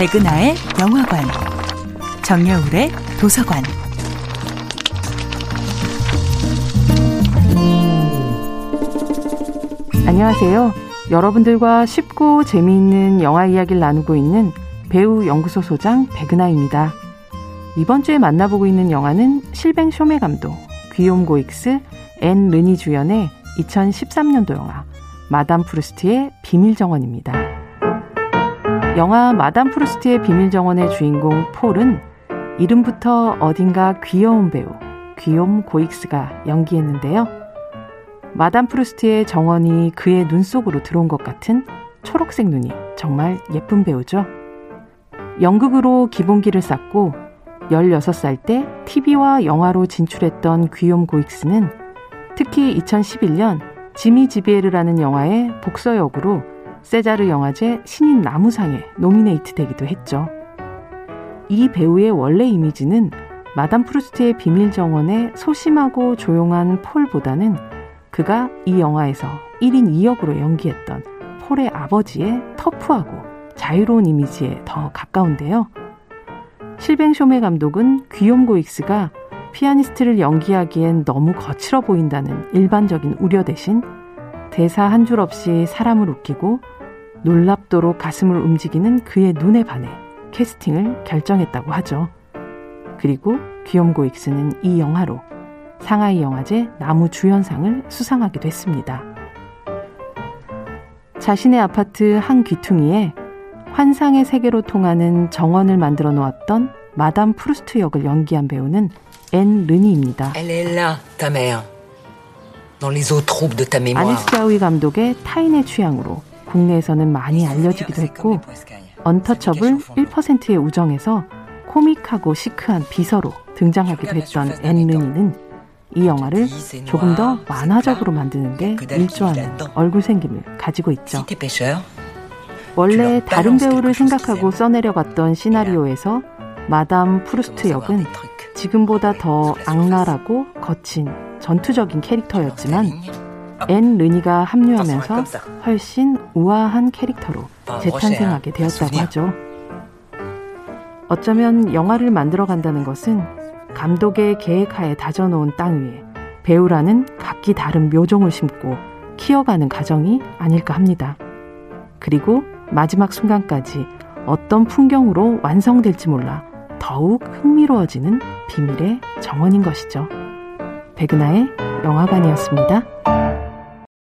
백은하의 영화관, 정여울의 도서관. 안녕하세요. 여러분들과 쉽고 재미있는 영화 이야기를 나누고 있는 배우 연구소 소장 백은하입니다. 이번 주에 만나보고 있는 영화는 실뱅 쇼메 감독, 귀욤 고익스, 앤 르니 주연의 2013년도 영화 마담 프루스트의 비밀 정원입니다. 영화 마담 프루스트의 비밀 정원의 주인공 폴은 이름부터 어딘가 귀여운 배우 귀욤 고익스가 연기했는데요. 마담 프루스트의 정원이 그의 눈 속으로 들어온 것 같은 초록색 눈이 정말 예쁜 배우죠. 연극으로 기본기를 쌓고 16살 때 TV와 영화로 진출했던 귀욤 고익스는 특히 2011년 지미 리비에르라는 영화의 복서 역으로 세자르 영화제 신인 남우상에 노미네이트 되기도 했죠. 이 배우의 원래 이미지는 마담 프루스트의 비밀 정원의 소심하고 조용한 폴보다는 그가 이 영화에서 1인 2역으로 연기했던 폴의 아버지의 터프하고 자유로운 이미지에 더 가까운데요. 실뱅 쇼메 감독은 귀욤 고익스가 피아니스트를 연기하기엔 너무 거칠어 보인다는 일반적인 우려 대신 대사 한 줄 없이 사람을 웃기고 놀랍도록 가슴을 움직이는 그의 눈에 반해 캐스팅을 결정했다고 하죠. 그리고 귀욤 고익스는 이 영화로 상하이 영화제 남우 주연상을 수상하기도 했습니다. 자신의 아파트 한 귀퉁이에 환상의 세계로 통하는 정원을 만들어 놓았던 마담 프루스트 역을 연기한 배우는 앤 르니입니다. 아녜스 자우이 감독의 타인의 취향으로 국내에서는 많이 알려지기도 했고 언터처블 1%의 우정에서 코믹하고 시크한 비서로 등장하기도 했던 앤 르니는 이 영화를 조금 더 만화적으로 만드는데 일조하는 얼굴 생김을 가지고 있죠. 원래 다른 배우를 생각하고 써내려갔던 시나리오에서 마담 프루스트 역은 지금보다 더 악랄하고 거친 전투적인 캐릭터였지만 앤 르니가 합류하면서 훨씬 우아한 캐릭터로 재탄생하게 되었다고 하죠. 어쩌면 영화를 만들어 간다는 것은 감독의 계획하에 다져놓은 땅 위에 배우라는 각기 다른 묘종을 심고 키워가는 과정이 아닐까 합니다. 그리고 마지막 순간까지 어떤 풍경으로 완성될지 몰라 더욱 흥미로워지는 비밀의 정원인 것이죠. 백은하의 영화관이었습니다.